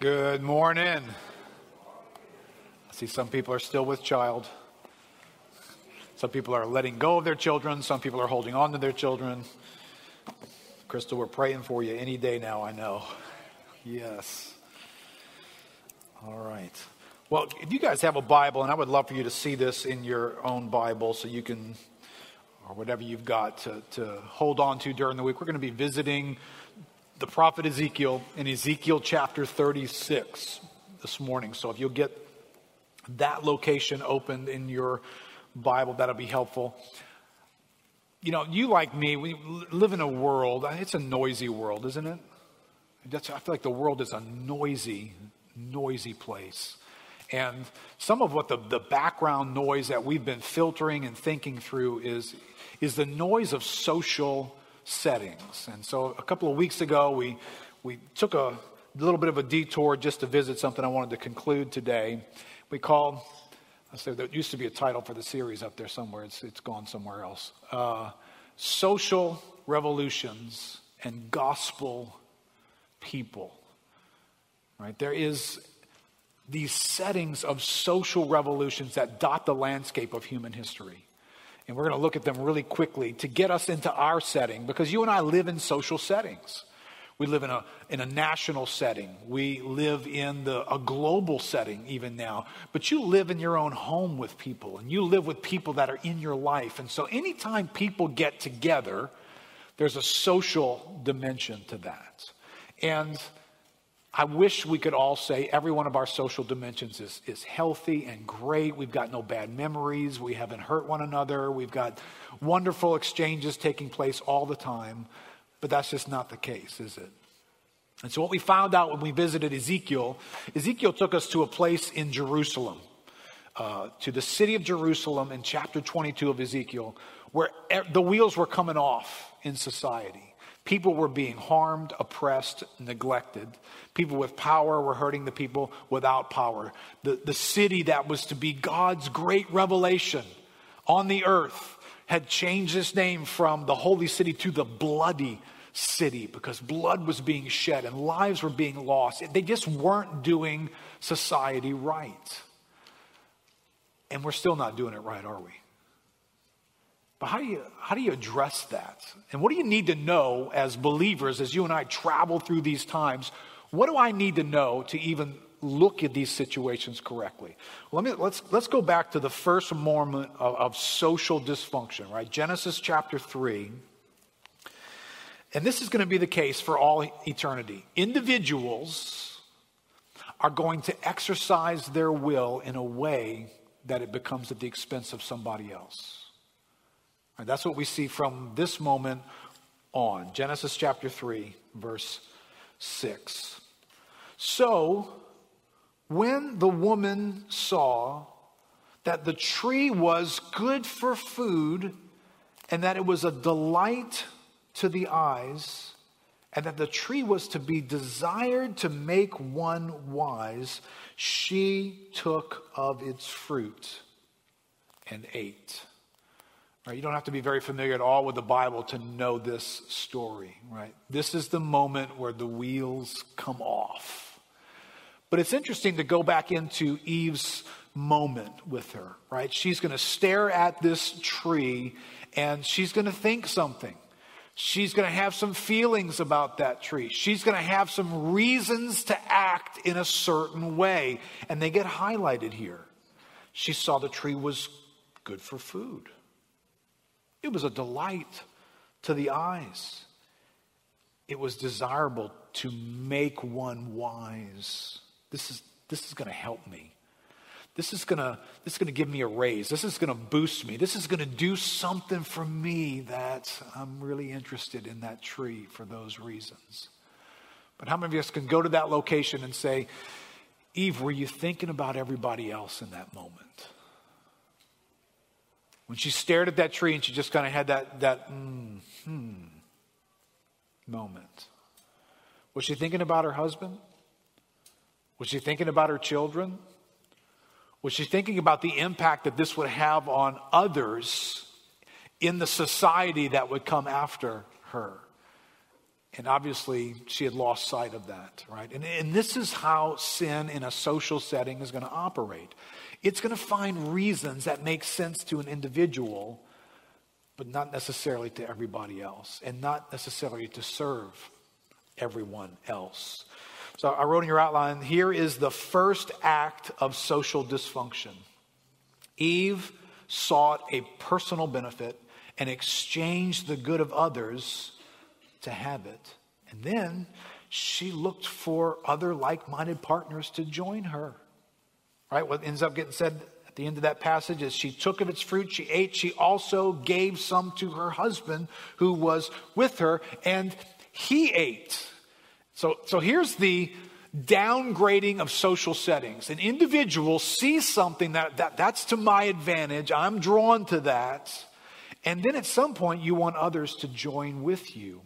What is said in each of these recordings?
Good morning. I see some people are still with child. Some people are letting go of their children. Some people are holding on to their children. Crystal, we're praying for you any day now, I know. Yes. All right. Well, if you guys have a Bible, and I would love for you to see this in your own Bible so you can, or whatever you've got to, to hold on to during the week, we're going to be visiting the prophet Ezekiel in Ezekiel chapter 36 this morning. So if you'll get that location opened in your Bible, that'll be helpful. You know, you like me, we live in a world, it's a noisy world, isn't it? That's, I feel like the world is a noisy, noisy place. And some of what the, the background noise that we've been filtering and thinking through is, is the noise of social settings. And so a couple of weeks ago, we, we took a little bit of a detour just to visit something I wanted to conclude today. We called, I said there used to be a title for the series up there somewhere, it's, it's gone somewhere else. Uh, Social Revolutions and Gospel People. Right? There is these settings of social revolutions that dot the landscape of human history. And we're going to look at them really quickly to get us into our setting because you and I live in social settings. We live in a, in a national setting. We live in the, a global setting even now. But you live in your own home with people and you live with people that are in your life. And so anytime people get together, there's a social dimension to that. And I wish we could all say every one of our social dimensions is, is healthy and great. We've got no bad memories. We haven't hurt one another. We've got wonderful exchanges taking place all the time. But that's just not the case, is it? And so, what we found out when we visited Ezekiel, Ezekiel took us to a place in Jerusalem, uh, to the city of Jerusalem in chapter 22 of Ezekiel, where the wheels were coming off in society. People were being harmed, oppressed, neglected. People with power were hurting the people without power. The, the city that was to be God's great revelation on the earth had changed its name from the holy city to the bloody city because blood was being shed and lives were being lost. They just weren't doing society right. And we're still not doing it right, are we? But how do you how do you address that? And what do you need to know as believers as you and I travel through these times? What do I need to know to even look at these situations correctly? Let me let's let's go back to the first moment of, of social dysfunction, right? Genesis chapter 3. And this is going to be the case for all eternity. Individuals are going to exercise their will in a way that it becomes at the expense of somebody else. And that's what we see from this moment on. Genesis chapter 3, verse 6. So, when the woman saw that the tree was good for food and that it was a delight to the eyes, and that the tree was to be desired to make one wise, she took of its fruit and ate. Right? You don't have to be very familiar at all with the Bible to know this story, right? This is the moment where the wheels come off. But it's interesting to go back into Eve's moment with her, right? She's going to stare at this tree and she's going to think something. She's going to have some feelings about that tree. She's going to have some reasons to act in a certain way. And they get highlighted here. She saw the tree was good for food. It was a delight to the eyes. It was desirable to make one wise. This is, this is going to help me. This is going to this is going to give me a raise. This is going to boost me. This is going to do something for me that I'm really interested in that tree for those reasons. But how many of us can go to that location and say, Eve, were you thinking about everybody else in that moment? When she stared at that tree and she just kind of had that, that mm, hmm moment. Was she thinking about her husband? Was she thinking about her children? Was she thinking about the impact that this would have on others in the society that would come after her? And obviously, she had lost sight of that, right? And, and this is how sin in a social setting is going to operate. It's going to find reasons that make sense to an individual, but not necessarily to everybody else, and not necessarily to serve everyone else. So I wrote in your outline here is the first act of social dysfunction. Eve sought a personal benefit and exchanged the good of others to have it. And then she looked for other like minded partners to join her. Right? What ends up getting said at the end of that passage is she took of its fruit, she ate, she also gave some to her husband who was with her, and he ate. So, so here's the downgrading of social settings. An individual sees something that, that that's to my advantage, I'm drawn to that, and then at some point you want others to join with you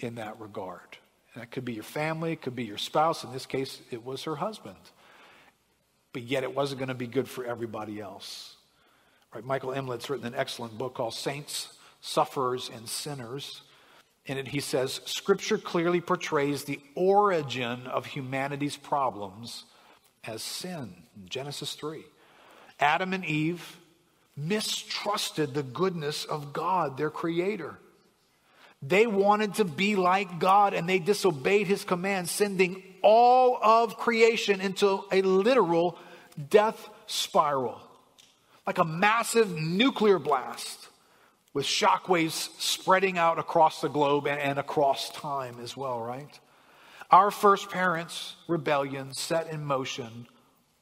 in that regard. And that could be your family, it could be your spouse. In this case, it was her husband. But yet it wasn't going to be good for everybody else. Right? Michael Emlet's written an excellent book called Saints, Sufferers, and Sinners. In it, he says Scripture clearly portrays the origin of humanity's problems as sin. Genesis 3. Adam and Eve mistrusted the goodness of God, their creator. They wanted to be like God and they disobeyed his command, sending all of creation into a literal death spiral, like a massive nuclear blast with shockwaves spreading out across the globe and, and across time as well, right? Our first parents' rebellion set in motion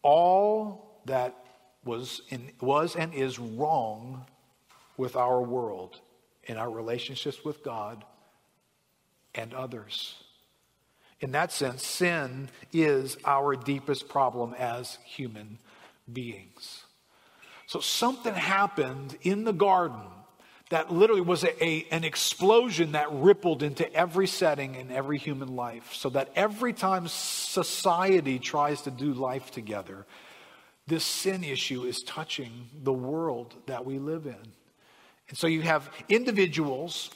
all that was, in, was and is wrong with our world in our relationships with God and others. In that sense, sin is our deepest problem as human beings. So something happened in the garden that literally was a, a, an explosion that rippled into every setting in every human life. So that every time society tries to do life together, this sin issue is touching the world that we live in. And so you have individuals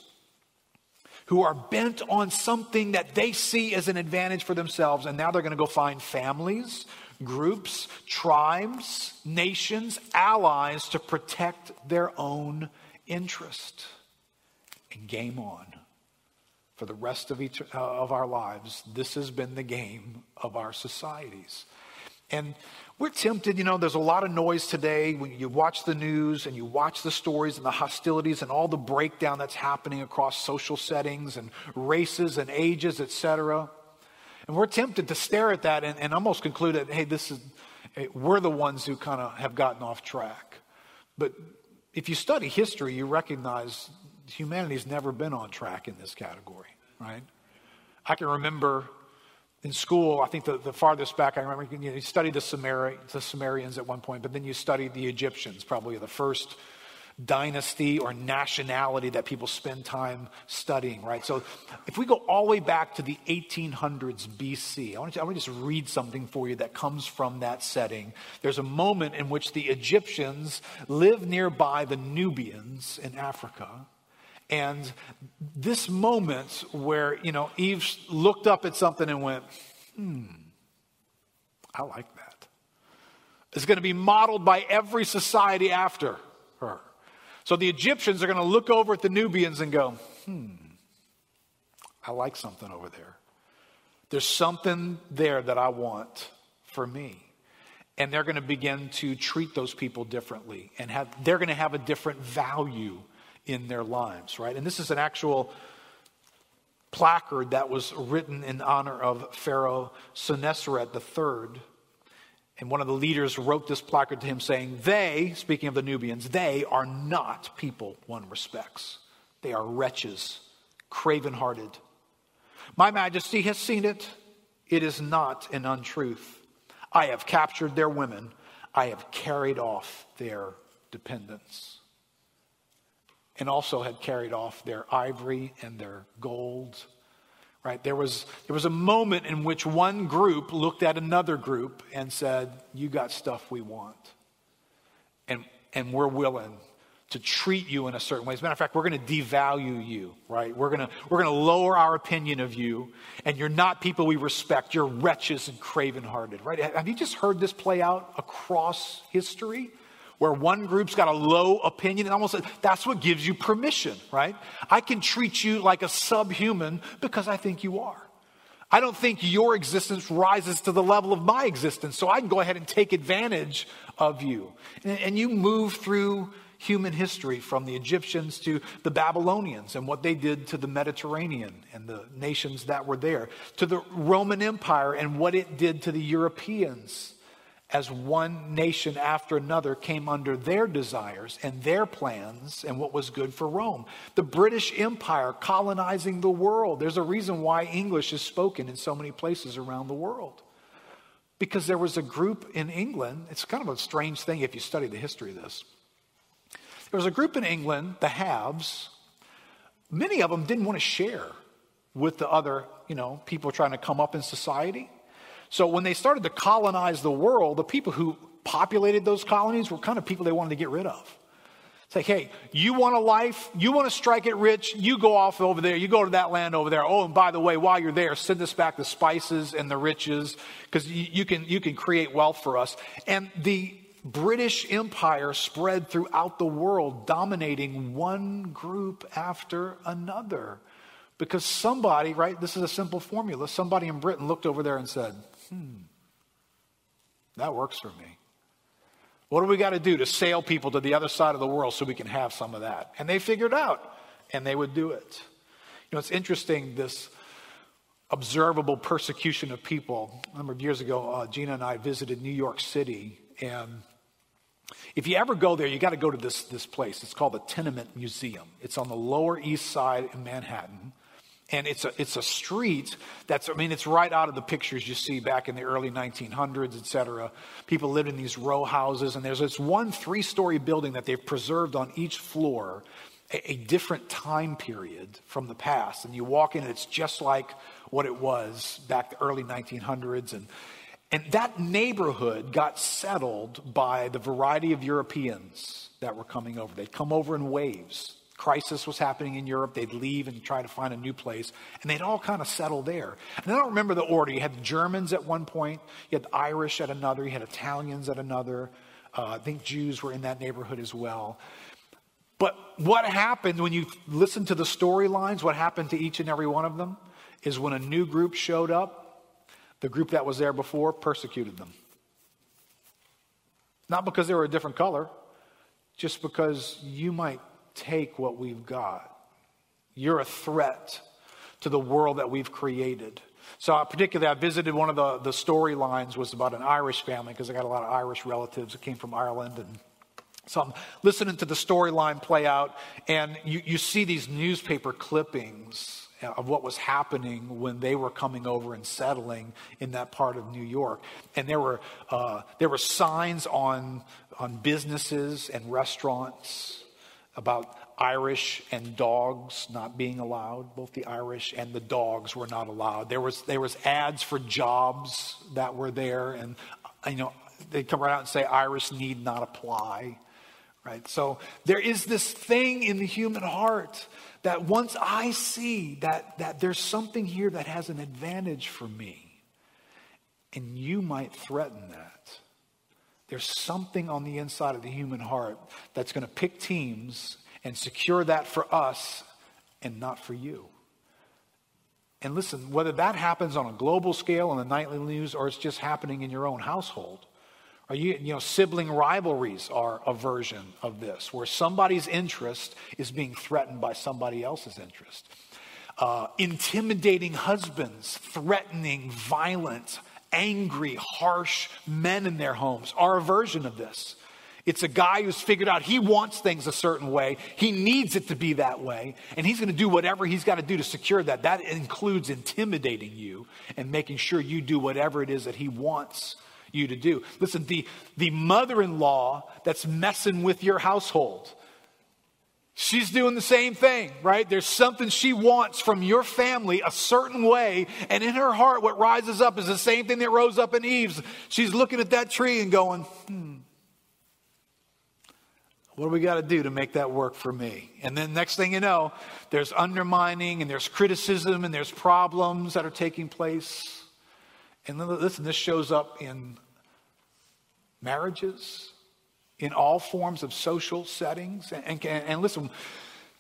who are bent on something that they see as an advantage for themselves, and now they're going to go find families, groups, tribes, nations, allies to protect their own interest. And game on. For the rest of, each, uh, of our lives, this has been the game of our societies. And we're tempted, you know, there's a lot of noise today when you watch the news and you watch the stories and the hostilities and all the breakdown that's happening across social settings and races and ages, etc. And we're tempted to stare at that and, and almost conclude that, hey, this is, we're the ones who kind of have gotten off track. But if you study history, you recognize humanity's never been on track in this category, right? I can remember in school, I think the, the farthest back I remember, you, know, you studied the, Sumeri, the Sumerians at one point, but then you studied the Egyptians, probably the first dynasty or nationality that people spend time studying, right? So if we go all the way back to the 1800s BC, I want, to, I want to just read something for you that comes from that setting. There's a moment in which the Egyptians live nearby the Nubians in Africa. And this moment where, you know, Eve looked up at something and went, hmm, I like that, is going to be modeled by every society after her. So the Egyptians are going to look over at the Nubians and go, hmm, I like something over there. There's something there that I want for me. And they're going to begin to treat those people differently and have, they're going to have a different value in their lives, right? And this is an actual placard that was written in honor of Pharaoh Senuseret III. And one of the leaders wrote this placard to him saying, They, speaking of the Nubians, they are not people one respects. They are wretches, craven hearted. My majesty has seen it. It is not an untruth. I have captured their women, I have carried off their dependents and also had carried off their ivory and their gold. Right? There was, there was a moment in which one group looked at another group and said, You got stuff we want. And, and we're willing to treat you in a certain way. As a matter of fact, we're going to devalue you, right? We're going to, we're going to lower our opinion of you, and you're not people we respect. You're wretches and craven hearted, right? Have you just heard this play out across history? Where one group's got a low opinion, and almost that's what gives you permission, right? I can treat you like a subhuman because I think you are. I don't think your existence rises to the level of my existence, so I can go ahead and take advantage of you. And, and you move through human history from the Egyptians to the Babylonians and what they did to the Mediterranean and the nations that were there, to the Roman Empire and what it did to the Europeans as one nation after another came under their desires and their plans and what was good for Rome. The British Empire colonizing the world. There's a reason why English is spoken in so many places around the world. Because there was a group in England, it's kind of a strange thing if you study the history of this. There was a group in England, the haves. Many of them didn't want to share with the other, you know, people trying to come up in society. So when they started to colonize the world, the people who populated those colonies were kind of people they wanted to get rid of. It's like, hey, you want a life, you want to strike it rich, you go off over there, you go to that land over there. Oh, and by the way, while you're there, send us back the spices and the riches, because you, you, can you can create wealth for us. And the British Empire spread throughout the world, dominating one group after another. Because somebody, right, this is a simple formula, somebody in Britain looked over there and said, hmm, that works for me. What do we got to do to sail people to the other side of the world so we can have some of that? And they figured out, and they would do it. You know, it's interesting, this observable persecution of people. A number of years ago, uh, Gina and I visited New York City, and if you ever go there, you got to go to this, this place. It's called the Tenement Museum. It's on the Lower East Side in Manhattan. And it's a, it's a street that's, I mean, it's right out of the pictures you see back in the early 1900s, et cetera. People lived in these row houses, and there's this one three story building that they've preserved on each floor, a, a different time period from the past. And you walk in, and it's just like what it was back the early 1900s. And, and that neighborhood got settled by the variety of Europeans that were coming over. They'd come over in waves crisis was happening in Europe, they'd leave and try to find a new place, and they'd all kind of settle there. And I don't remember the order. You had the Germans at one point, you had the Irish at another, you had Italians at another. Uh, I think Jews were in that neighborhood as well. But what happened when you listen to the storylines, what happened to each and every one of them, is when a new group showed up, the group that was there before persecuted them. Not because they were a different color, just because you might take what we've got. You're a threat to the world that we've created. So, uh, particularly, I visited one of the, the storylines was about an Irish family because I got a lot of Irish relatives that came from Ireland. And so I'm listening to the storyline play out, and you, you see these newspaper clippings of what was happening when they were coming over and settling in that part of New York. And there were, uh, there were signs on, on businesses and restaurants about Irish and dogs not being allowed. Both the Irish and the dogs were not allowed. There was there was ads for jobs that were there, and you know they come right out and say Irish need not apply. Right? So there is this thing in the human heart that once I see that, that there's something here that has an advantage for me, and you might threaten that. There's something on the inside of the human heart that's going to pick teams and secure that for us and not for you. And listen, whether that happens on a global scale in the nightly news or it's just happening in your own household, or you, you know, sibling rivalries are a version of this, where somebody's interest is being threatened by somebody else's interest. Uh, intimidating husbands, threatening, violent, angry, harsh men in their homes are a version of this. It's a guy who's figured out he wants things a certain way. He needs it to be that way. And he's going to do whatever he's got to do to secure that. That includes intimidating you and making sure you do whatever it is that he wants you to do. Listen, the, the mother in law that's messing with your household, She's doing the same thing, right? There's something she wants from your family a certain way, and in her heart, what rises up is the same thing that rose up in Eve's. She's looking at that tree and going, hmm, What do we got to do to make that work for me? And then next thing you know, there's undermining and there's criticism and there's problems that are taking place. And listen, this shows up in marriages, in all forms of social settings. And, and, and listen,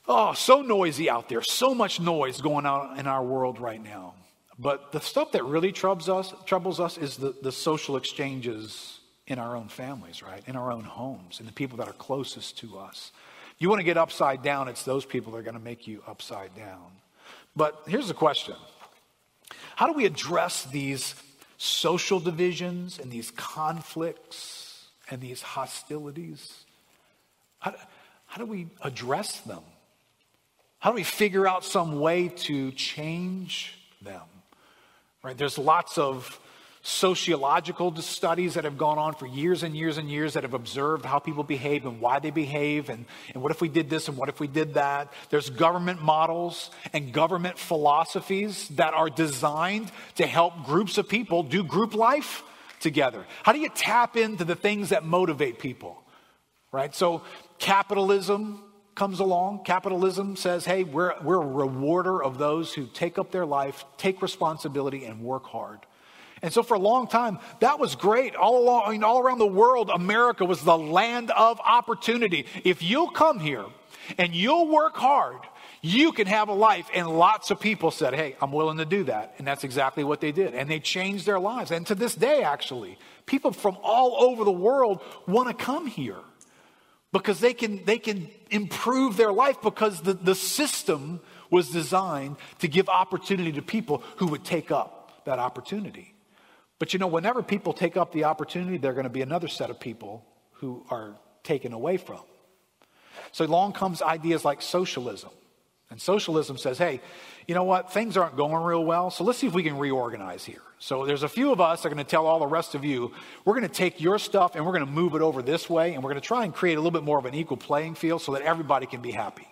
oh, so noisy out there, so much noise going on in our world right now. But the stuff that really troubles us, troubles us is the, the social exchanges in our own families, right? In our own homes, and the people that are closest to us. You want to get upside down, it's those people that are going to make you upside down. But here's the question How do we address these social divisions and these conflicts and these hostilities? How, how do we address them? How do we figure out some way to change them? Right? There's lots of sociological studies that have gone on for years and years and years that have observed how people behave and why they behave and, and what if we did this and what if we did that. There's government models and government philosophies that are designed to help groups of people do group life together. How do you tap into the things that motivate people? Right? So capitalism comes along. Capitalism says, hey, we're, we're a rewarder of those who take up their life, take responsibility, and work hard. And so for a long time, that was great. All along, I mean, all around the world, America was the land of opportunity. If you'll come here and you'll work hard, you can have a life. And lots of people said, Hey, I'm willing to do that. And that's exactly what they did. And they changed their lives. And to this day, actually, people from all over the world want to come here because they can, they can improve their life because the, the system was designed to give opportunity to people who would take up that opportunity. But you know, whenever people take up the opportunity, there are going to be another set of people who are taken away from. So along comes ideas like socialism. And socialism says, hey, you know what? Things aren't going real well, so let's see if we can reorganize here. So there's a few of us that are going to tell all the rest of you, we're going to take your stuff and we're going to move it over this way, and we're going to try and create a little bit more of an equal playing field so that everybody can be happy.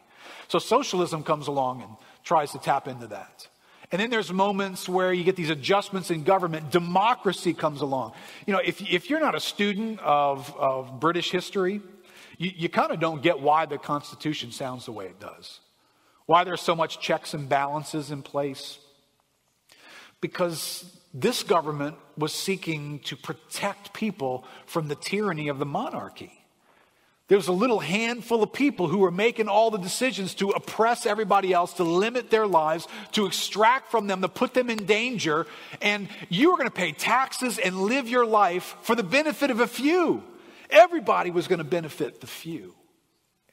So socialism comes along and tries to tap into that. And then there's moments where you get these adjustments in government. Democracy comes along. You know, if, if you're not a student of, of British history, you, you kind of don't get why the Constitution sounds the way it does. Why there's so much checks and balances in place. Because this government was seeking to protect people from the tyranny of the monarchy. There was a little handful of people who were making all the decisions to oppress everybody else, to limit their lives, to extract from them, to put them in danger. And you were going to pay taxes and live your life for the benefit of a few. Everybody was going to benefit the few.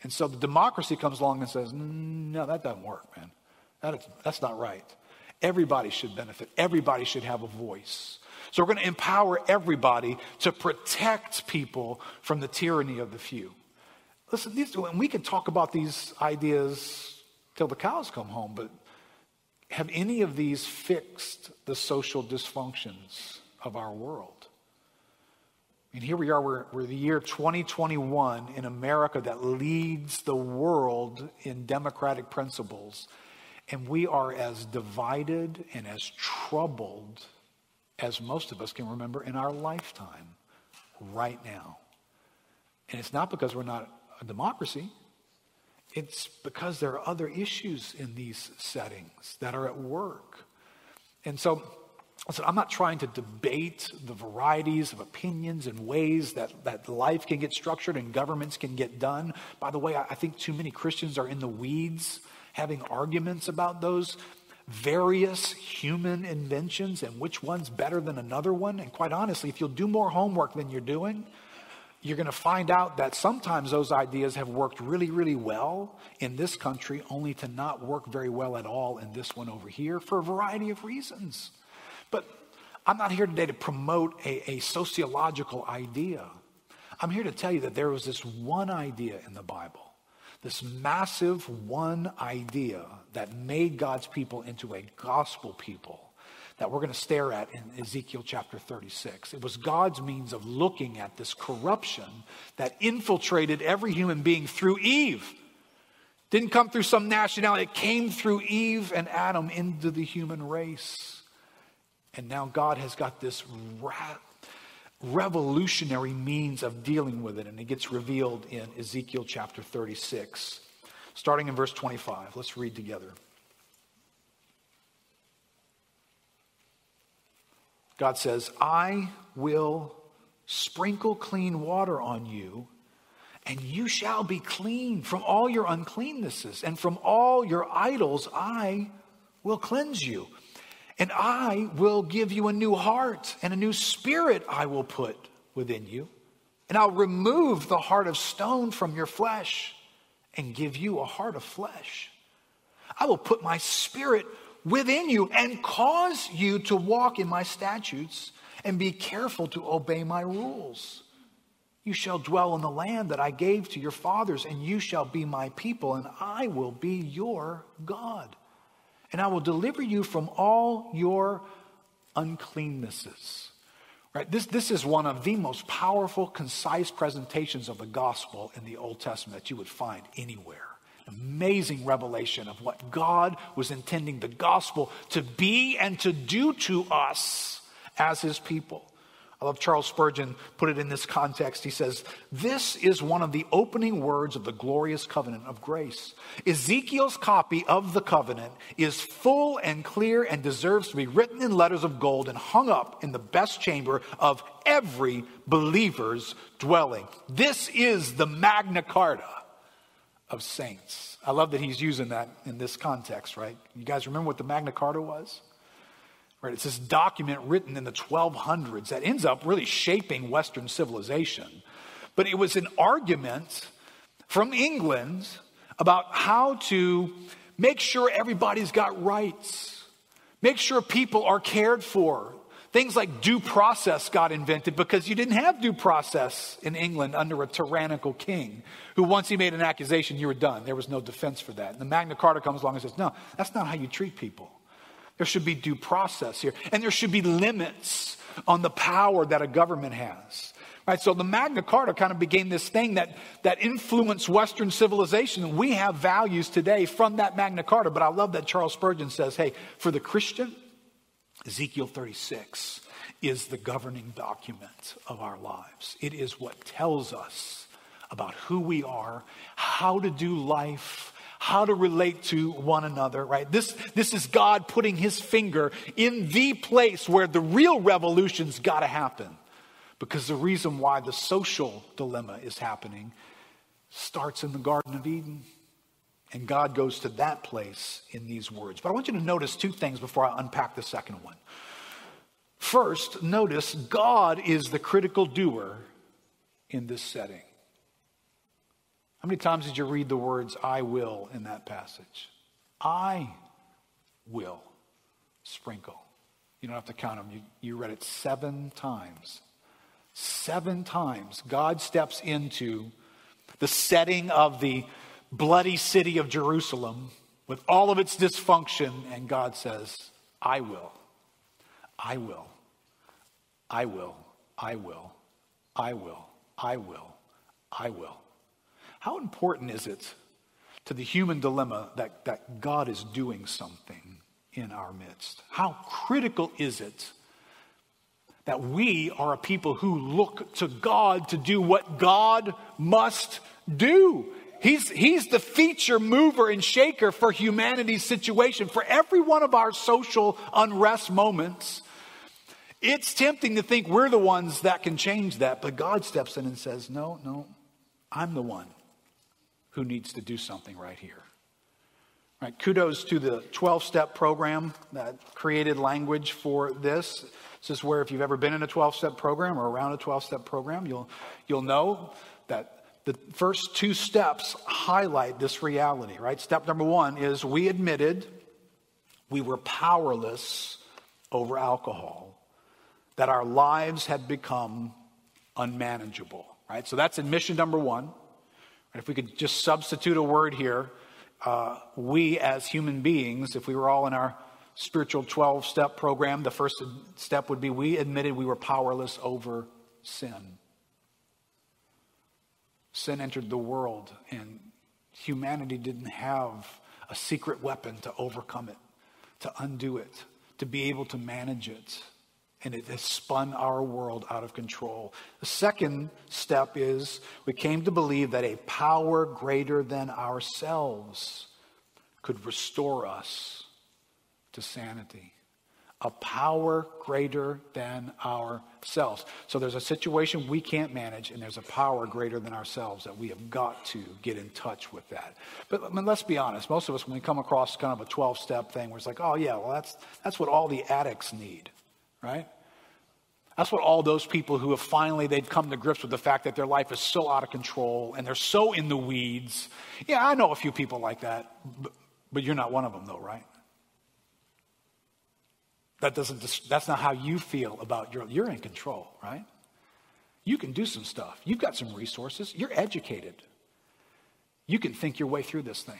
And so the democracy comes along and says, no, that doesn't work, man. That is, that's not right. Everybody should benefit, everybody should have a voice. So we're going to empower everybody to protect people from the tyranny of the few. Listen, these, and we can talk about these ideas till the cows come home, but have any of these fixed the social dysfunctions of our world? And here we are, we're, we're the year 2021 in America that leads the world in democratic principles. And we are as divided and as troubled as most of us can remember in our lifetime right now. And it's not because we're not a democracy. It's because there are other issues in these settings that are at work. And so, listen, I'm not trying to debate the varieties of opinions and ways that, that life can get structured and governments can get done. By the way, I, I think too many Christians are in the weeds having arguments about those various human inventions and which one's better than another one. And quite honestly, if you'll do more homework than you're doing, you're going to find out that sometimes those ideas have worked really, really well in this country, only to not work very well at all in this one over here for a variety of reasons. But I'm not here today to promote a, a sociological idea. I'm here to tell you that there was this one idea in the Bible, this massive one idea that made God's people into a gospel people that we're going to stare at in Ezekiel chapter 36. It was God's means of looking at this corruption that infiltrated every human being through Eve. Didn't come through some nationality, it came through Eve and Adam into the human race. And now God has got this revolutionary means of dealing with it, and it gets revealed in Ezekiel chapter 36, starting in verse 25. Let's read together. God says, I will sprinkle clean water on you, and you shall be clean from all your uncleannesses, and from all your idols I will cleanse you. And I will give you a new heart, and a new spirit I will put within you. And I'll remove the heart of stone from your flesh and give you a heart of flesh. I will put my spirit within you and cause you to walk in my statutes and be careful to obey my rules. You shall dwell in the land that I gave to your fathers, and you shall be my people, and I will be your God. And I will deliver you from all your uncleannesses. Right? This, this is one of the most powerful, concise presentations of the gospel in the Old Testament that you would find anywhere amazing revelation of what God was intending the gospel to be and to do to us as his people. I love Charles Spurgeon put it in this context. He says, This is one of the opening words of the glorious covenant of grace. Ezekiel's copy of the covenant is full and clear and deserves to be written in letters of gold and hung up in the best chamber of every believer's dwelling. This is the Magna Carta of saints. I love that he's using that in this context, right? You guys remember what the Magna Carta was? Right, it's this document written in the 1200s that ends up really shaping Western civilization. But it was an argument from England about how to make sure everybody's got rights, make sure people are cared for, Things like due process got invented because you didn't have due process in England under a tyrannical king who, once he made an accusation, you were done. There was no defense for that. And the Magna Carta comes along and says, no, that's not how you treat people. There should be due process here. And there should be limits on the power that a government has. Right, so the Magna Carta kind of became this thing that, that influenced Western civilization. We have values today from that Magna Carta, but I love that Charles Spurgeon says, hey, for the Christian, Ezekiel 36 is the governing document of our lives. It is what tells us about who we are, how to do life, how to relate to one another, right? This, this is God putting his finger in the place where the real revolution's got to happen. Because the reason why the social dilemma is happening starts in the Garden of Eden. And God goes to that place in these words. But I want you to notice two things before I unpack the second one. First, notice God is the critical doer in this setting. How many times did you read the words, I will, in that passage? I will sprinkle. You don't have to count them. You, you read it seven times. Seven times, God steps into the setting of the bloody city of Jerusalem with all of its dysfunction, and God says, I will, I will, I will, I will, I will, I will, I will. How important is it to the human dilemma that, that God is doing something in our midst? How critical is it that we are a people who look to God to do what God must do? He's, he's the feature mover and shaker for humanity's situation, for every one of our social unrest moments. It's tempting to think we're the ones that can change that, but God steps in and says, No, no, I'm the one who needs to do something right here. Right, kudos to the 12 step program that created language for this. This is where, if you've ever been in a 12 step program or around a 12 step program, you'll, you'll know that the first two steps highlight this reality, right? Step number one is we admitted we were powerless over alcohol, that our lives had become unmanageable, right? So that's admission number one. If we could just substitute a word here, uh, we as human beings, if we were all in our spiritual 12 step program, the first step would be we admitted we were powerless over sin. Sin entered the world, and humanity didn't have a secret weapon to overcome it, to undo it, to be able to manage it. And it has spun our world out of control. The second step is we came to believe that a power greater than ourselves could restore us to sanity. A power greater than ourselves. So there's a situation we can't manage, and there's a power greater than ourselves that we have got to get in touch with that. But I mean, let's be honest. Most of us, when we come across kind of a 12 step thing, we're like, oh, yeah, well, that's, that's what all the addicts need right? That's what all those people who have finally they've come to grips with the fact that their life is so out of control and they're so in the weeds. Yeah, I know a few people like that, but, but you're not one of them though, right? That doesn't that's not how you feel about your you're in control, right? You can do some stuff. You've got some resources. You're educated. You can think your way through this thing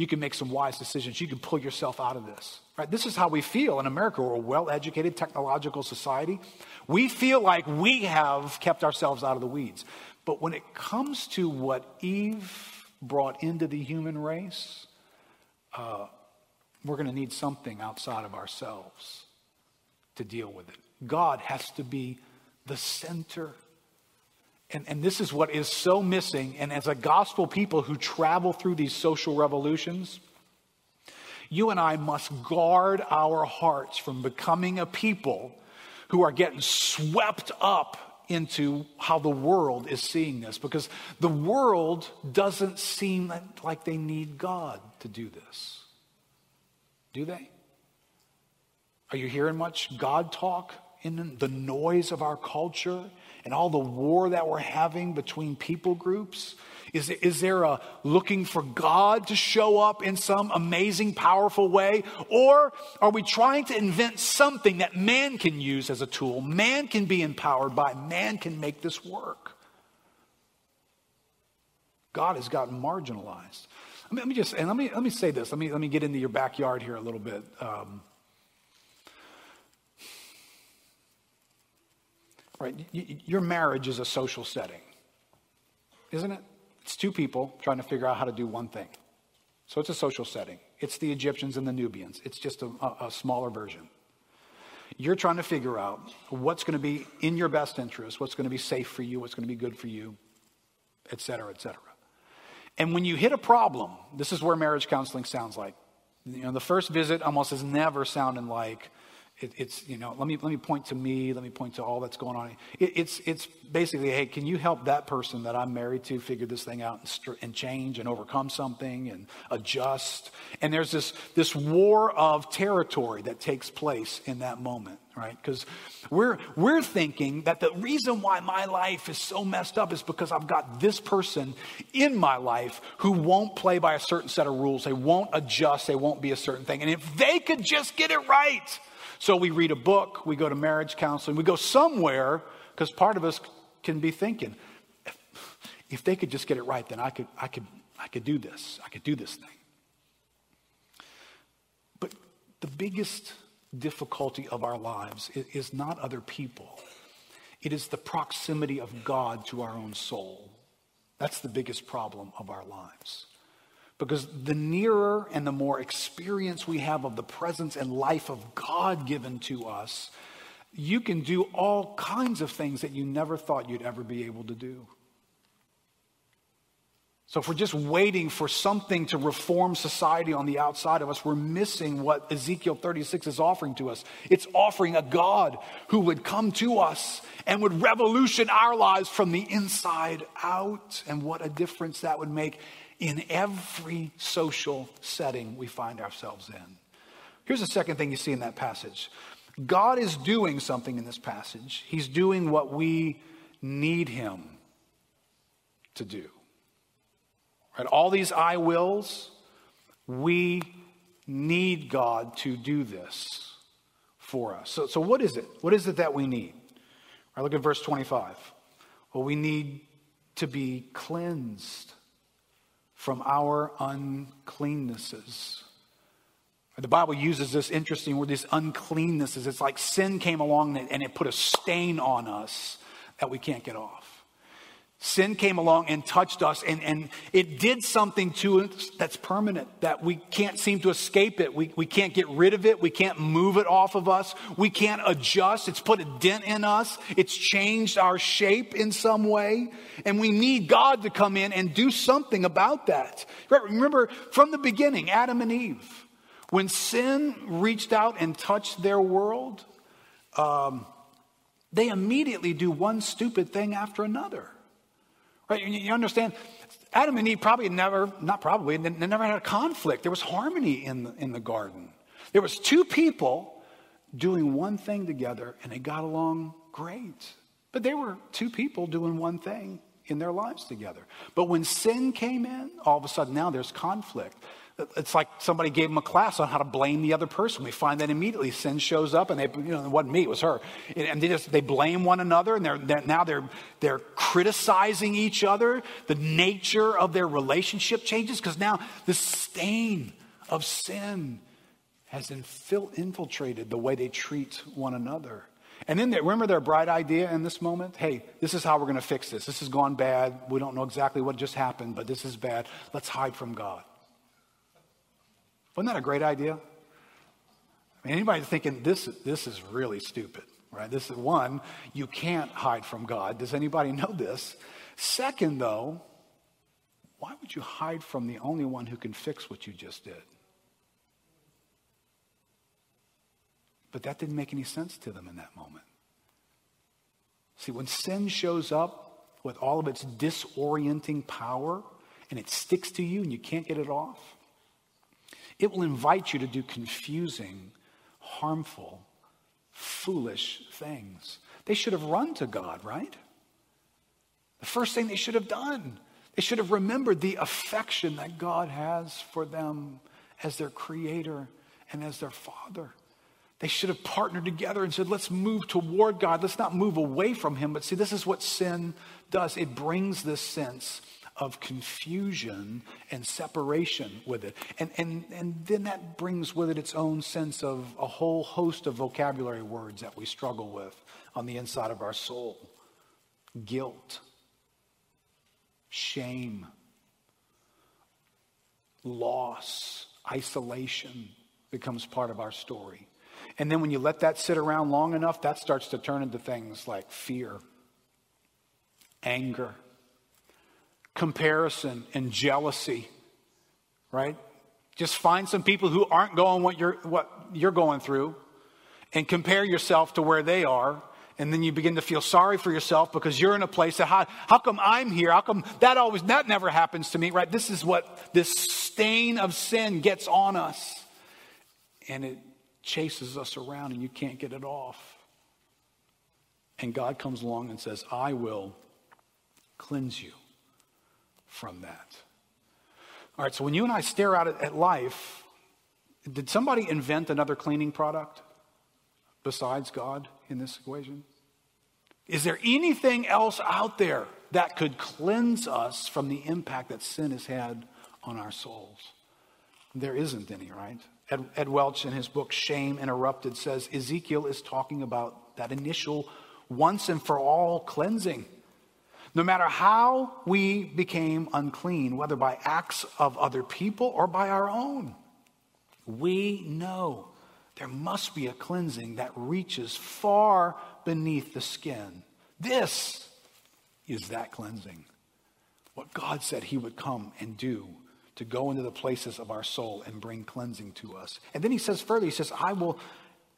you can make some wise decisions. You can pull yourself out of this. Right? This is how we feel in America. We're a well-educated technological society. We feel like we have kept ourselves out of the weeds. But when it comes to what Eve brought into the human race, uh, we're going to need something outside of ourselves to deal with it. God has to be the center and, and this is what is so missing. And as a gospel people who travel through these social revolutions, you and I must guard our hearts from becoming a people who are getting swept up into how the world is seeing this because the world doesn't seem like they need God to do this. Do they? Are you hearing much God talk in the noise of our culture and all the war that we're having between people groups? Is, is there a looking for God to show up in some amazing, powerful way? Or are we trying to invent something that man can use as a tool? Man can be empowered by, man can make this work. God has gotten marginalized. let me just, and let me, let me say this. Let me, let me get into your backyard here a little bit. Um, right? Your marriage is a social setting, isn't it? It's two people trying to figure out how to do one thing. So it's a social setting. It's the Egyptians and the Nubians. It's just a, a smaller version. You're trying to figure out what's going to be in your best interest, what's going to be safe for you, what's going to be good for you, et cetera, et cetera. And when you hit a problem, this is where marriage counseling sounds like. You know, the first visit almost is never sounding like, it, it's, you know, let me, let me point to me, let me point to all that's going on. It, it's, it's basically, hey, can you help that person that I'm married to figure this thing out and, and change and overcome something and adjust? And there's this, this war of territory that takes place in that moment, right? Because we're, we're thinking that the reason why my life is so messed up is because I've got this person in my life who won't play by a certain set of rules. They won't adjust. They won't be a certain thing. And if they could just get it right, so we read a book, we go to marriage counseling, we go somewhere because part of us can be thinking, if, if they could just get it right, then I could, I could, I could do this. I could do this thing. But the biggest difficulty of our lives is not other people. It is the proximity of God to our own soul. That's the biggest problem of our lives. Because the nearer and the more experience we have of the presence and life of God given to us, you can do all kinds of things that you never thought you'd ever be able to do. So, if we're just waiting for something to reform society on the outside of us, we're missing what Ezekiel 36 is offering to us. It's offering a God who would come to us and would revolution our lives from the inside out. And what a difference that would make in every social setting we find ourselves in. Here's the second thing you see in that passage God is doing something in this passage, He's doing what we need Him to do. Right? All these I wills, we need God to do this for us. So, so what is it? What is it that we need? Right, look at verse 25. Well, we need to be cleansed from our uncleannesses. The Bible uses this interesting word, these uncleannesses. It's like sin came along and it put a stain on us that we can't get off. Sin came along and touched us, and, and it did something to us that's permanent, that we can't seem to escape it. We, we can't get rid of it. We can't move it off of us. We can't adjust. It's put a dent in us. It's changed our shape in some way. And we need God to come in and do something about that. Remember, from the beginning, Adam and Eve, when sin reached out and touched their world, um, they immediately do one stupid thing after another. Right? You understand? Adam and Eve probably never, not probably, they never had a conflict. There was harmony in the, in the garden. There was two people doing one thing together and they got along great. But they were two people doing one thing in their lives together. But when sin came in, all of a sudden now there's conflict. It's like somebody gave them a class on how to blame the other person. We find that immediately sin shows up, and they, you know, it wasn't me, it was her. And they just they blame one another, and they're, they're, now they're they're criticizing each other. The nature of their relationship changes because now the stain of sin has infiltrated the way they treat one another. And then they, remember their bright idea in this moment? Hey, this is how we're going to fix this. This has gone bad. We don't know exactly what just happened, but this is bad. Let's hide from God. Wasn't that a great idea? I mean, anybody thinking this, this is really stupid, right? This is one, you can't hide from God. Does anybody know this? Second, though, why would you hide from the only one who can fix what you just did? But that didn't make any sense to them in that moment. See, when sin shows up with all of its disorienting power and it sticks to you and you can't get it off, it will invite you to do confusing, harmful, foolish things. They should have run to God, right? The first thing they should have done, they should have remembered the affection that God has for them as their creator and as their father. They should have partnered together and said, let's move toward God. Let's not move away from Him. But see, this is what sin does it brings this sense of confusion and separation with it. And, and, and then that brings with it its own sense of a whole host of vocabulary words that we struggle with on the inside of our soul guilt, shame, loss, isolation becomes part of our story. And then when you let that sit around long enough, that starts to turn into things like fear, anger, comparison and jealousy, right? Just find some people who aren't going what you're, what you're going through and compare yourself to where they are. And then you begin to feel sorry for yourself because you're in a place that, how, how come I'm here? How come that always, that never happens to me, right? This is what this stain of sin gets on us. And it chases us around and you can't get it off. And God comes along and says, I will cleanse you from that. All right, so when you and I stare out at, at life, did somebody invent another cleaning product besides God in this equation? Is there anything else out there that could cleanse us from the impact that sin has had on our souls? There isn't any, right? Ed, Ed, Welch, in his book Shame Interrupted, says Ezekiel is talking about that initial once and for all cleansing. No matter how we became unclean, whether by acts of other people or by our own, we know there must be a cleansing that reaches far beneath the skin. This is that cleansing. What God said He would come and do to go into the places of our soul and bring cleansing to us. And then He says further, He says, I will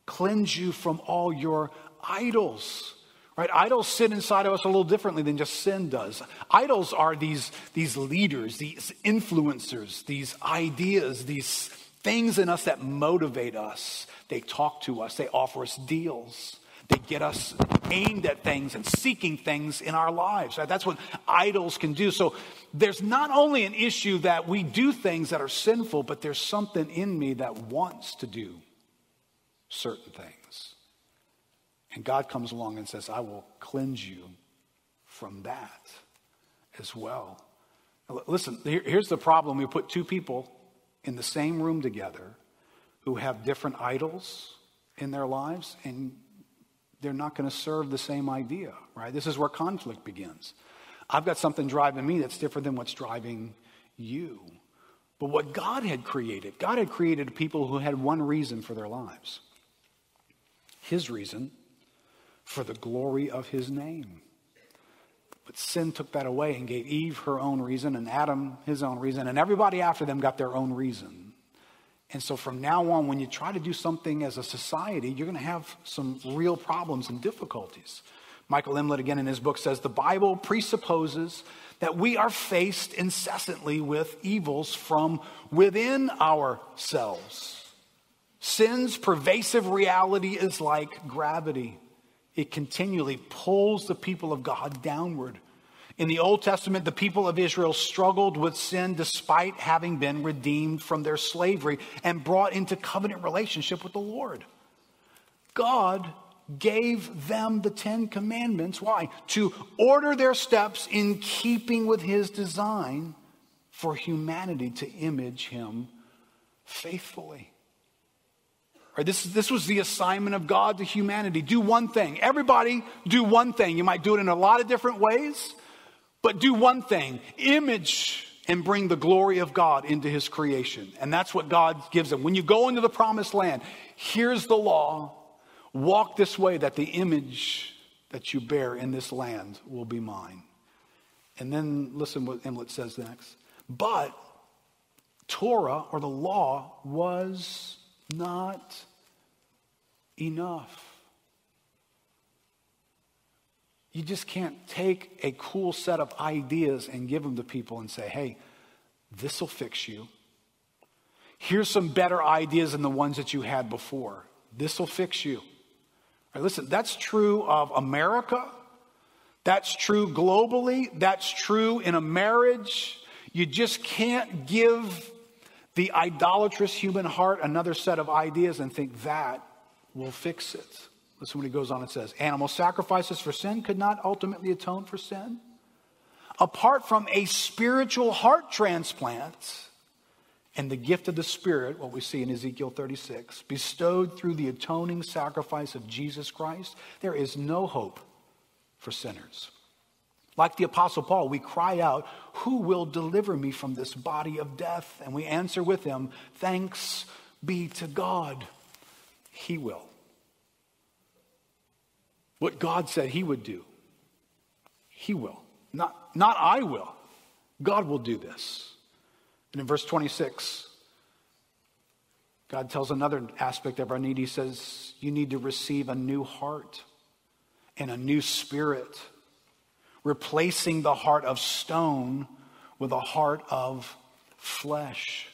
cleanse you from all your idols. Right? Idols sit inside of us a little differently than just sin does. Idols are these, these leaders, these influencers, these ideas, these things in us that motivate us. They talk to us, they offer us deals. They get us aimed at things and seeking things in our lives. Right? That's what idols can do. So there's not only an issue that we do things that are sinful, but there's something in me that wants to do certain things. And God comes along and says, I will cleanse you from that as well. Listen, here's the problem. We put two people in the same room together who have different idols in their lives, and they're not going to serve the same idea, right? This is where conflict begins. I've got something driving me that's different than what's driving you. But what God had created, God had created people who had one reason for their lives His reason for the glory of His name. But sin took that away and gave Eve her own reason and Adam his own reason, and everybody after them got their own reason. And so from now on, when you try to do something as a society, you're going to have some real problems and difficulties. Michael Emlet, again in his book, says the Bible presupposes that we are faced incessantly with evils from within ourselves. Sin's pervasive reality is like gravity, it continually pulls the people of God downward. In the Old Testament, the people of Israel struggled with sin despite having been redeemed from their slavery and brought into covenant relationship with the Lord. God gave them the Ten Commandments. Why? To order their steps in keeping with his design for humanity to image him faithfully. Right, this, this was the assignment of God to humanity. Do one thing. Everybody do one thing. You might do it in a lot of different ways, but do one thing. Image and bring the glory of God into his creation. And that's what God gives them. When you go into the promised land, here's the law. Walk this way that the image that you bear in this land will be mine. And then listen what Emlet says next. But Torah or the law was not enough. You just can't take a cool set of ideas and give them to people and say, hey, this will fix you. Here's some better ideas than the ones that you had before. This will fix you. Listen, that's true of America. That's true globally. That's true in a marriage. You just can't give the idolatrous human heart another set of ideas and think that will fix it. Listen what he goes on and says Animal sacrifices for sin could not ultimately atone for sin. Apart from a spiritual heart transplant and the gift of the Spirit, what we see in Ezekiel 36, bestowed through the atoning sacrifice of Jesus Christ, there is no hope for sinners. Like the Apostle Paul, we cry out, Who will deliver me from this body of death? And we answer with him, Thanks be to God. He will. What God said He would do, He will. Not, not I will. God will do this. And in verse 26, God tells another aspect of our need. He says, You need to receive a new heart and a new spirit replacing the heart of stone with a heart of flesh.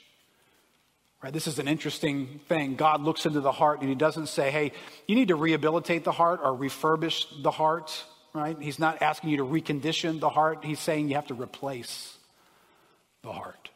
Right? This is an interesting thing. God looks into the heart and he doesn't say, hey, you need to rehabilitate the heart or refurbish the heart. Right? He's not asking you to recondition the heart. He's saying you have to replace the heart.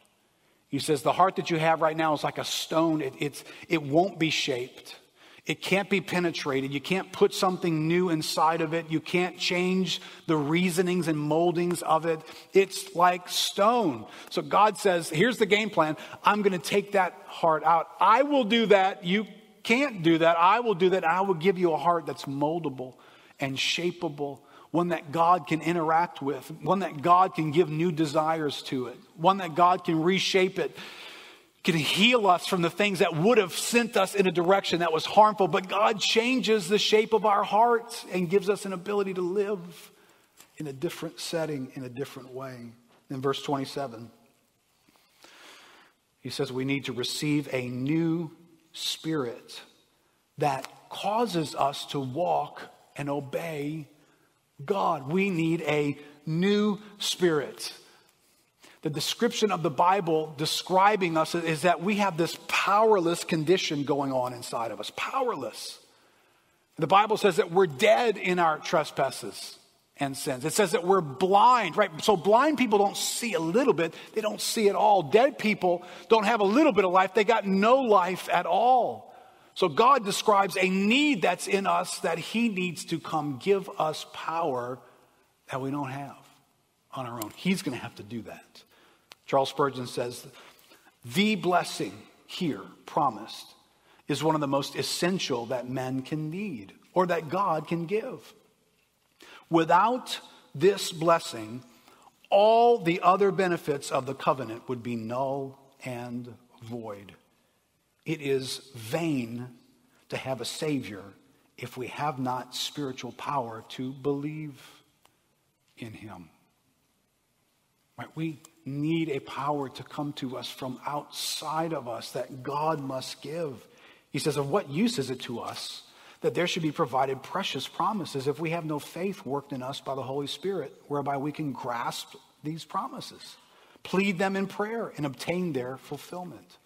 He says the heart that you have right now is like a stone. It, it's, it won't be shaped. It can't be penetrated. You can't put something new inside of it. You can't change the reasonings and moldings of it. It's like stone. So God says, here's the game plan. I'm going to take that heart out. I will do that. You can't do that. I will do that. I will give you a heart that's moldable and shapeable, one that God can interact with, one that God can give new desires to it, one that God can reshape it can heal us from the things that would have sent us in a direction that was harmful. But God changes the shape of our hearts and gives us an ability to live in a different setting, in a different way. In verse 27, he says we need to receive a new spirit that causes us to walk and obey God. We need a new spirit the description of the Bible describing us is that we have this powerless condition going on inside of us. Powerless. The Bible says that we're dead in our trespasses and sins. It says that we're blind, right? So blind people don't see a little bit, they don't see it all. Dead people don't have a little bit of life, they got no life at all. So God describes a need that's in us that He needs to come give us power that we don't have on our own. He's going to have to do that. Charles Spurgeon says, the blessing here promised is one of the most essential that men can need or that God can give. Without this blessing, all the other benefits of the covenant would be null and void. It is vain to have a Savior if we have not spiritual power to believe in Him. Right? We need a power to come to us from outside of us that God must give. He says, Of what use is it to us that there should be provided precious promises if we have no faith worked in us by the Holy Spirit, whereby we can grasp these promises, plead them in prayer, and obtain their fulfillment?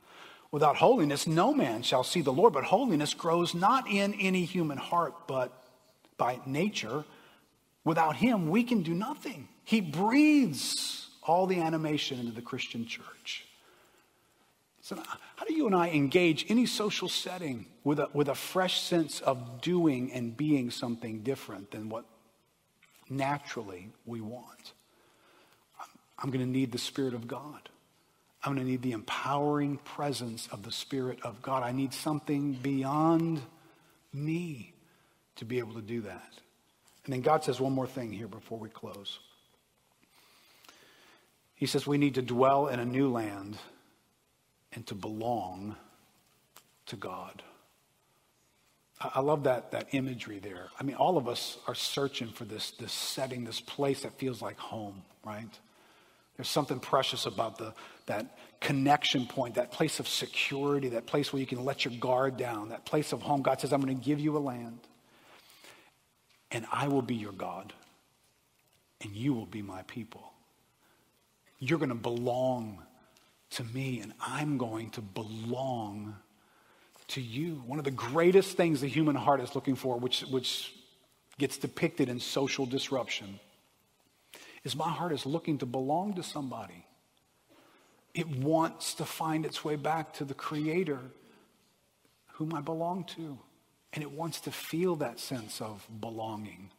Without holiness, no man shall see the Lord, but holiness grows not in any human heart, but by nature. Without him, we can do nothing. He breathes all the animation into the Christian church. So, how do you and I engage any social setting with a, with a fresh sense of doing and being something different than what naturally we want? I'm going to need the Spirit of God. I'm going to need the empowering presence of the Spirit of God. I need something beyond me to be able to do that. And then God says one more thing here before we close. He says we need to dwell in a new land and to belong to God. I love that, that imagery there. I mean, all of us are searching for this, this setting, this place that feels like home, right? There's something precious about the, that connection point, that place of security, that place where you can let your guard down, that place of home. God says, I'm going to give you a land, and I will be your God, and you will be my people. You're going to belong to me, and I'm going to belong to you. One of the greatest things the human heart is looking for, which, which gets depicted in social disruption, is my heart is looking to belong to somebody. It wants to find its way back to the Creator whom I belong to. And it wants to feel that sense of belonging.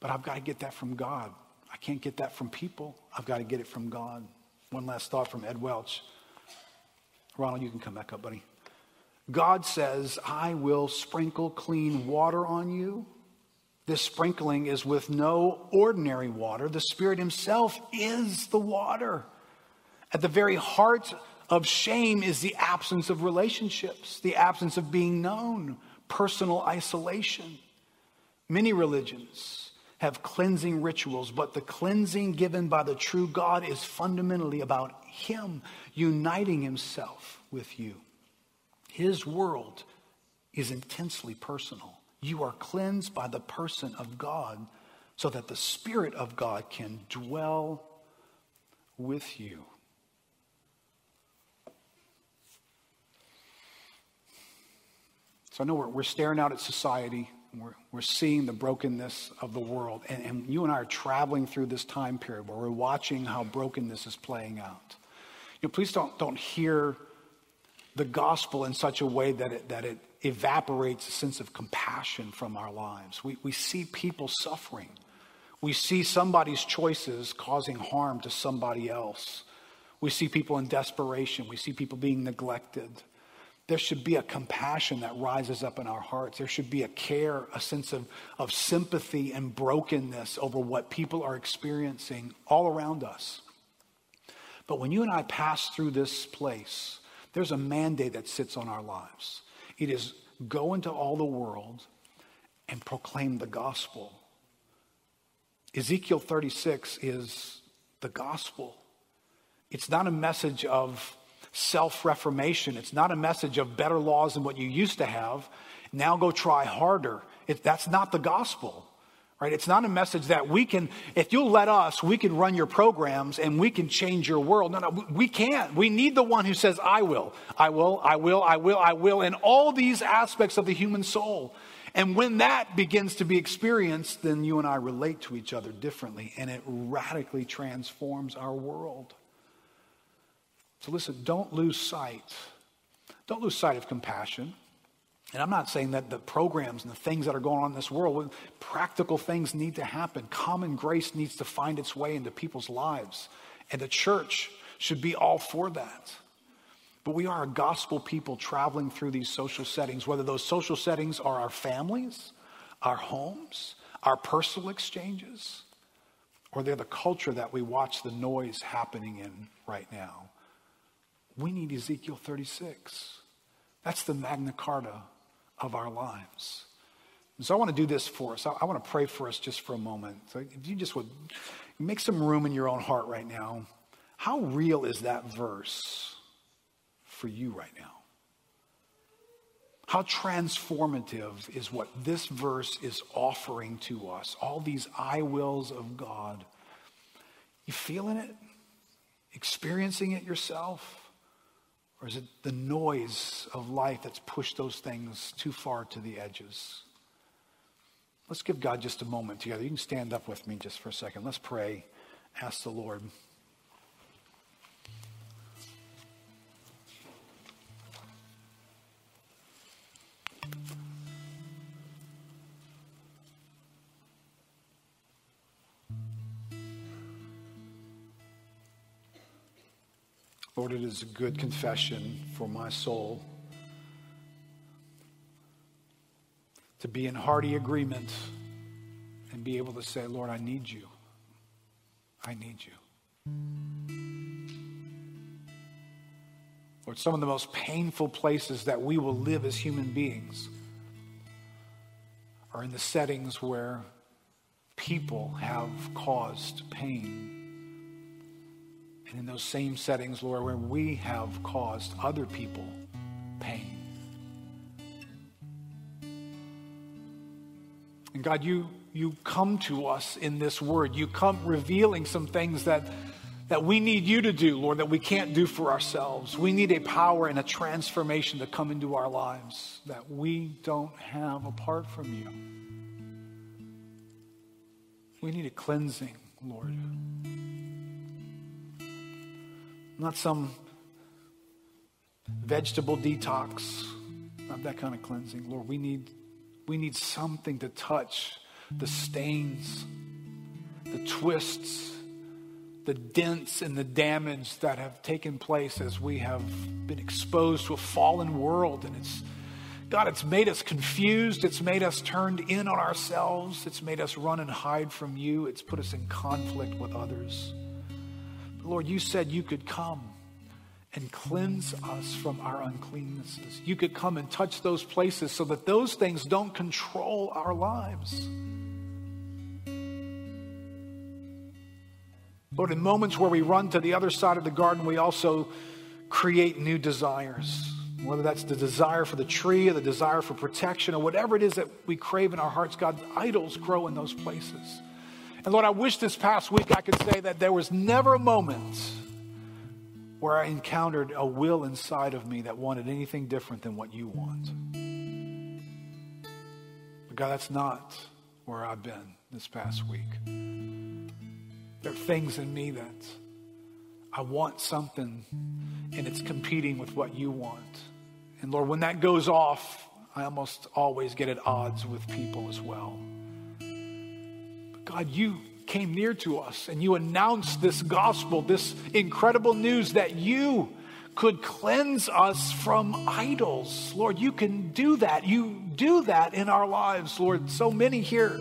But I've got to get that from God. I can't get that from people. I've got to get it from God. One last thought from Ed Welch. Ronald, you can come back up, buddy. God says, I will sprinkle clean water on you this sprinkling is with no ordinary water. The Spirit Himself is the water. At the very heart of shame is the absence of relationships, the absence of being known, personal isolation. Many religions have cleansing rituals, but the cleansing given by the true God is fundamentally about Him uniting Himself with you. His world is intensely personal. You are cleansed by the person of God so that the Spirit of God can dwell with you. So I know we're, we're staring out at society. We're, we're seeing the brokenness of the world. And, and you and I are traveling through this time period where we're watching how brokenness is playing out. You know, please don't, don't hear the gospel in such a way that it, that it evaporates a sense of compassion from our lives. We, we see people suffering. We see somebody's choices causing harm to somebody else. We see people in desperation. We see people being neglected. There should be a compassion that rises up in our hearts. There should be a care, a sense of, of sympathy and brokenness over what people are experiencing all around us. But when you and I pass through this place, there's a mandate that sits on our lives. It is go into all the world and proclaim the gospel. Ezekiel 36 is the gospel. It's not a message of self reformation. It's not a message of better laws than what you used to have. Now go try harder. It, that's not the gospel. Right? It's not a message that we can, if you'll let us, we can run your programs and we can change your world. No, no, we can't. We need the one who says, I will, I will, I will, I will, I will, in all these aspects of the human soul. And when that begins to be experienced, then you and I relate to each other differently and it radically transforms our world. So listen, don't lose sight. Don't lose sight of compassion. And I'm not saying that the programs and the things that are going on in this world, practical things need to happen. Common grace needs to find its way into people's lives. And the church should be all for that. But we are a gospel people traveling through these social settings, whether those social settings are our families, our homes, our personal exchanges, or they're the culture that we watch the noise happening in right now. We need Ezekiel 36. That's the Magna Carta of our lives. And so I want to do this for us. I, I want to pray for us just for a moment. So if you just would make some room in your own heart right now, how real is that verse for you right now? How transformative is what this verse is offering to us? All these I wills of God. You feeling it? Experiencing it yourself? Or is it the noise of life that's pushed those things too far to the edges? Let's give God just a moment together. You can stand up with me just for a second. Let's pray. Ask the Lord. Lord, it is a good confession for my soul to be in hearty agreement and be able to say, Lord, I need you. I need you. Lord, some of the most painful places that we will live as human beings are in the settings where people have caused pain and in those same settings, Lord, where we have caused other people pain. And God, you, you come to us in this word. You come revealing some things that, that we need you to do, Lord, that we can't do for ourselves. We need a power and a transformation to come into our lives that we don't have apart from you. We need a cleansing, Lord not some vegetable detox, not that kind of cleansing. Lord, we need, we need something to touch the stains, the twists, the dents, and the damage that have taken place as we have been exposed to a fallen world. And it's, God, it's made us confused. It's made us turned in on ourselves. It's made us run and hide from you. It's put us in conflict with others. Lord, you said you could come and cleanse us from our uncleannesses. You could come and touch those places so that those things don't control our lives. Lord, in moments where we run to the other side of the garden, we also create new desires. Whether that's the desire for the tree or the desire for protection or whatever it is that we crave in our hearts, God, idols grow in those places. And Lord, I wish this past week I could say that there was never a moment where I encountered a will inside of me that wanted anything different than what you want. But God, that's not where I've been this past week. There are things in me that I want something and it's competing with what you want. And Lord, when that goes off, I almost always get at odds with people as well. God, you came near to us and you announced this gospel, this incredible news that you could cleanse us from idols. Lord, you can do that. You do that in our lives, Lord. So many here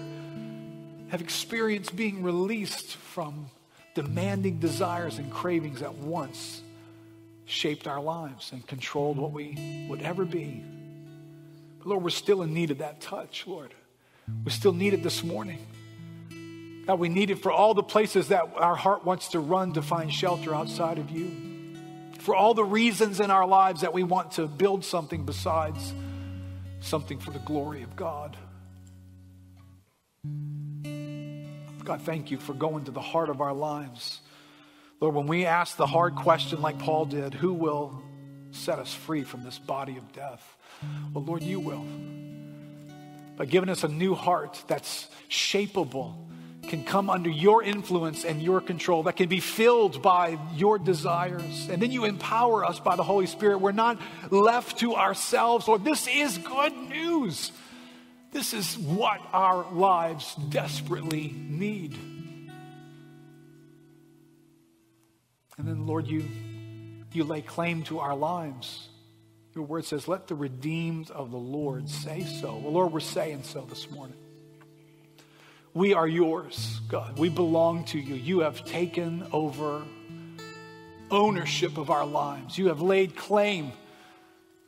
have experienced being released from demanding desires and cravings that once shaped our lives and controlled what we would ever be. But Lord, we're still in need of that touch, Lord. We still need it this morning. God, we need it for all the places that our heart wants to run to find shelter outside of you. For all the reasons in our lives that we want to build something besides something for the glory of God. God, thank you for going to the heart of our lives. Lord, when we ask the hard question like Paul did, who will set us free from this body of death? Well, Lord, you will. By giving us a new heart that's shapeable can come under your influence and your control, that can be filled by your desires. And then you empower us by the Holy Spirit. We're not left to ourselves. Lord, this is good news. This is what our lives desperately need. And then, Lord, you, you lay claim to our lives. Your word says, Let the redeemed of the Lord say so. Well, Lord, we're saying so this morning. We are yours, God. We belong to you. You have taken over ownership of our lives. You have laid claim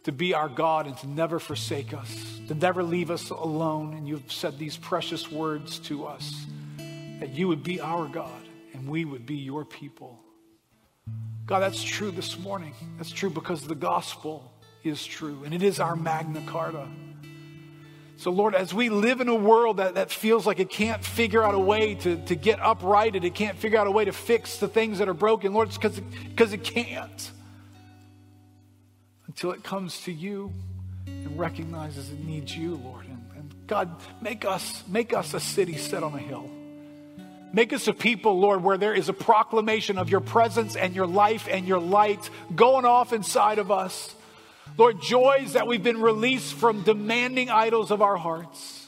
to be our God and to never forsake us, to never leave us alone. And you've said these precious words to us that you would be our God and we would be your people. God, that's true this morning. That's true because the gospel is true and it is our Magna Carta. So, Lord, as we live in a world that, that feels like it can't figure out a way to, to get uprighted, it can't figure out a way to fix the things that are broken, Lord, it's because it can't. Until it comes to you and recognizes it needs you, Lord. And, and God, make us, make us a city set on a hill. Make us a people, Lord, where there is a proclamation of your presence and your life and your light going off inside of us. Lord, joys that we've been released from demanding idols of our hearts,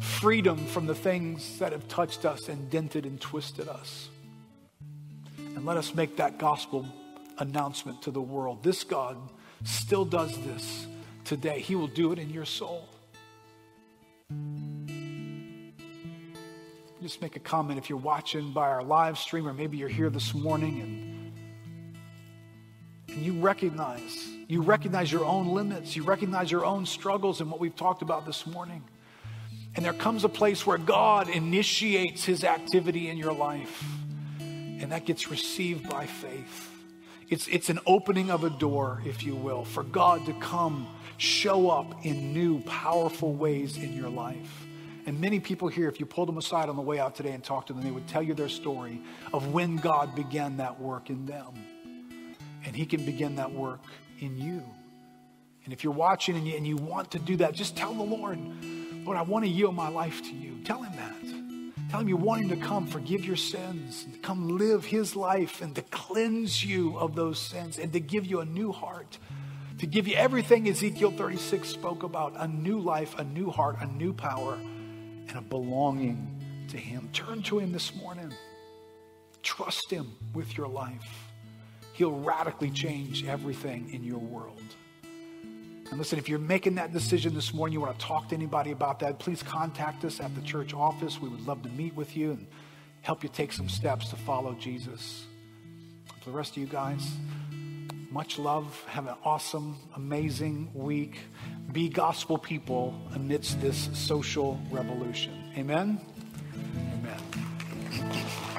freedom from the things that have touched us and dented and twisted us. And let us make that gospel announcement to the world. This God still does this today, He will do it in your soul. Just make a comment if you're watching by our live stream, or maybe you're here this morning and, you recognize you recognize your own limits. You recognize your own struggles and what we've talked about this morning. And there comes a place where God initiates his activity in your life, and that gets received by faith. It's, it's an opening of a door, if you will, for God to come show up in new, powerful ways in your life. And many people here, if you pulled them aside on the way out today and talked to them, they would tell you their story of when God began that work in them. And He can begin that work in you. And if you're watching and you, and you want to do that, just tell the Lord, Lord, I want to yield my life to you. Tell him that. Tell him you want him to come forgive your sins, and come live his life and to cleanse you of those sins and to give you a new heart, to give you everything Ezekiel 36 spoke about a new life, a new heart, a new power, and a belonging to him. Turn to him this morning. Trust him with your life. He'll radically change everything in your world. And listen, if you're making that decision this morning, you want to talk to anybody about that, please contact us at the church office. We would love to meet with you and help you take some steps to follow Jesus. For the rest of you guys, much love. Have an awesome, amazing week. Be gospel people amidst this social revolution. Amen. Amen.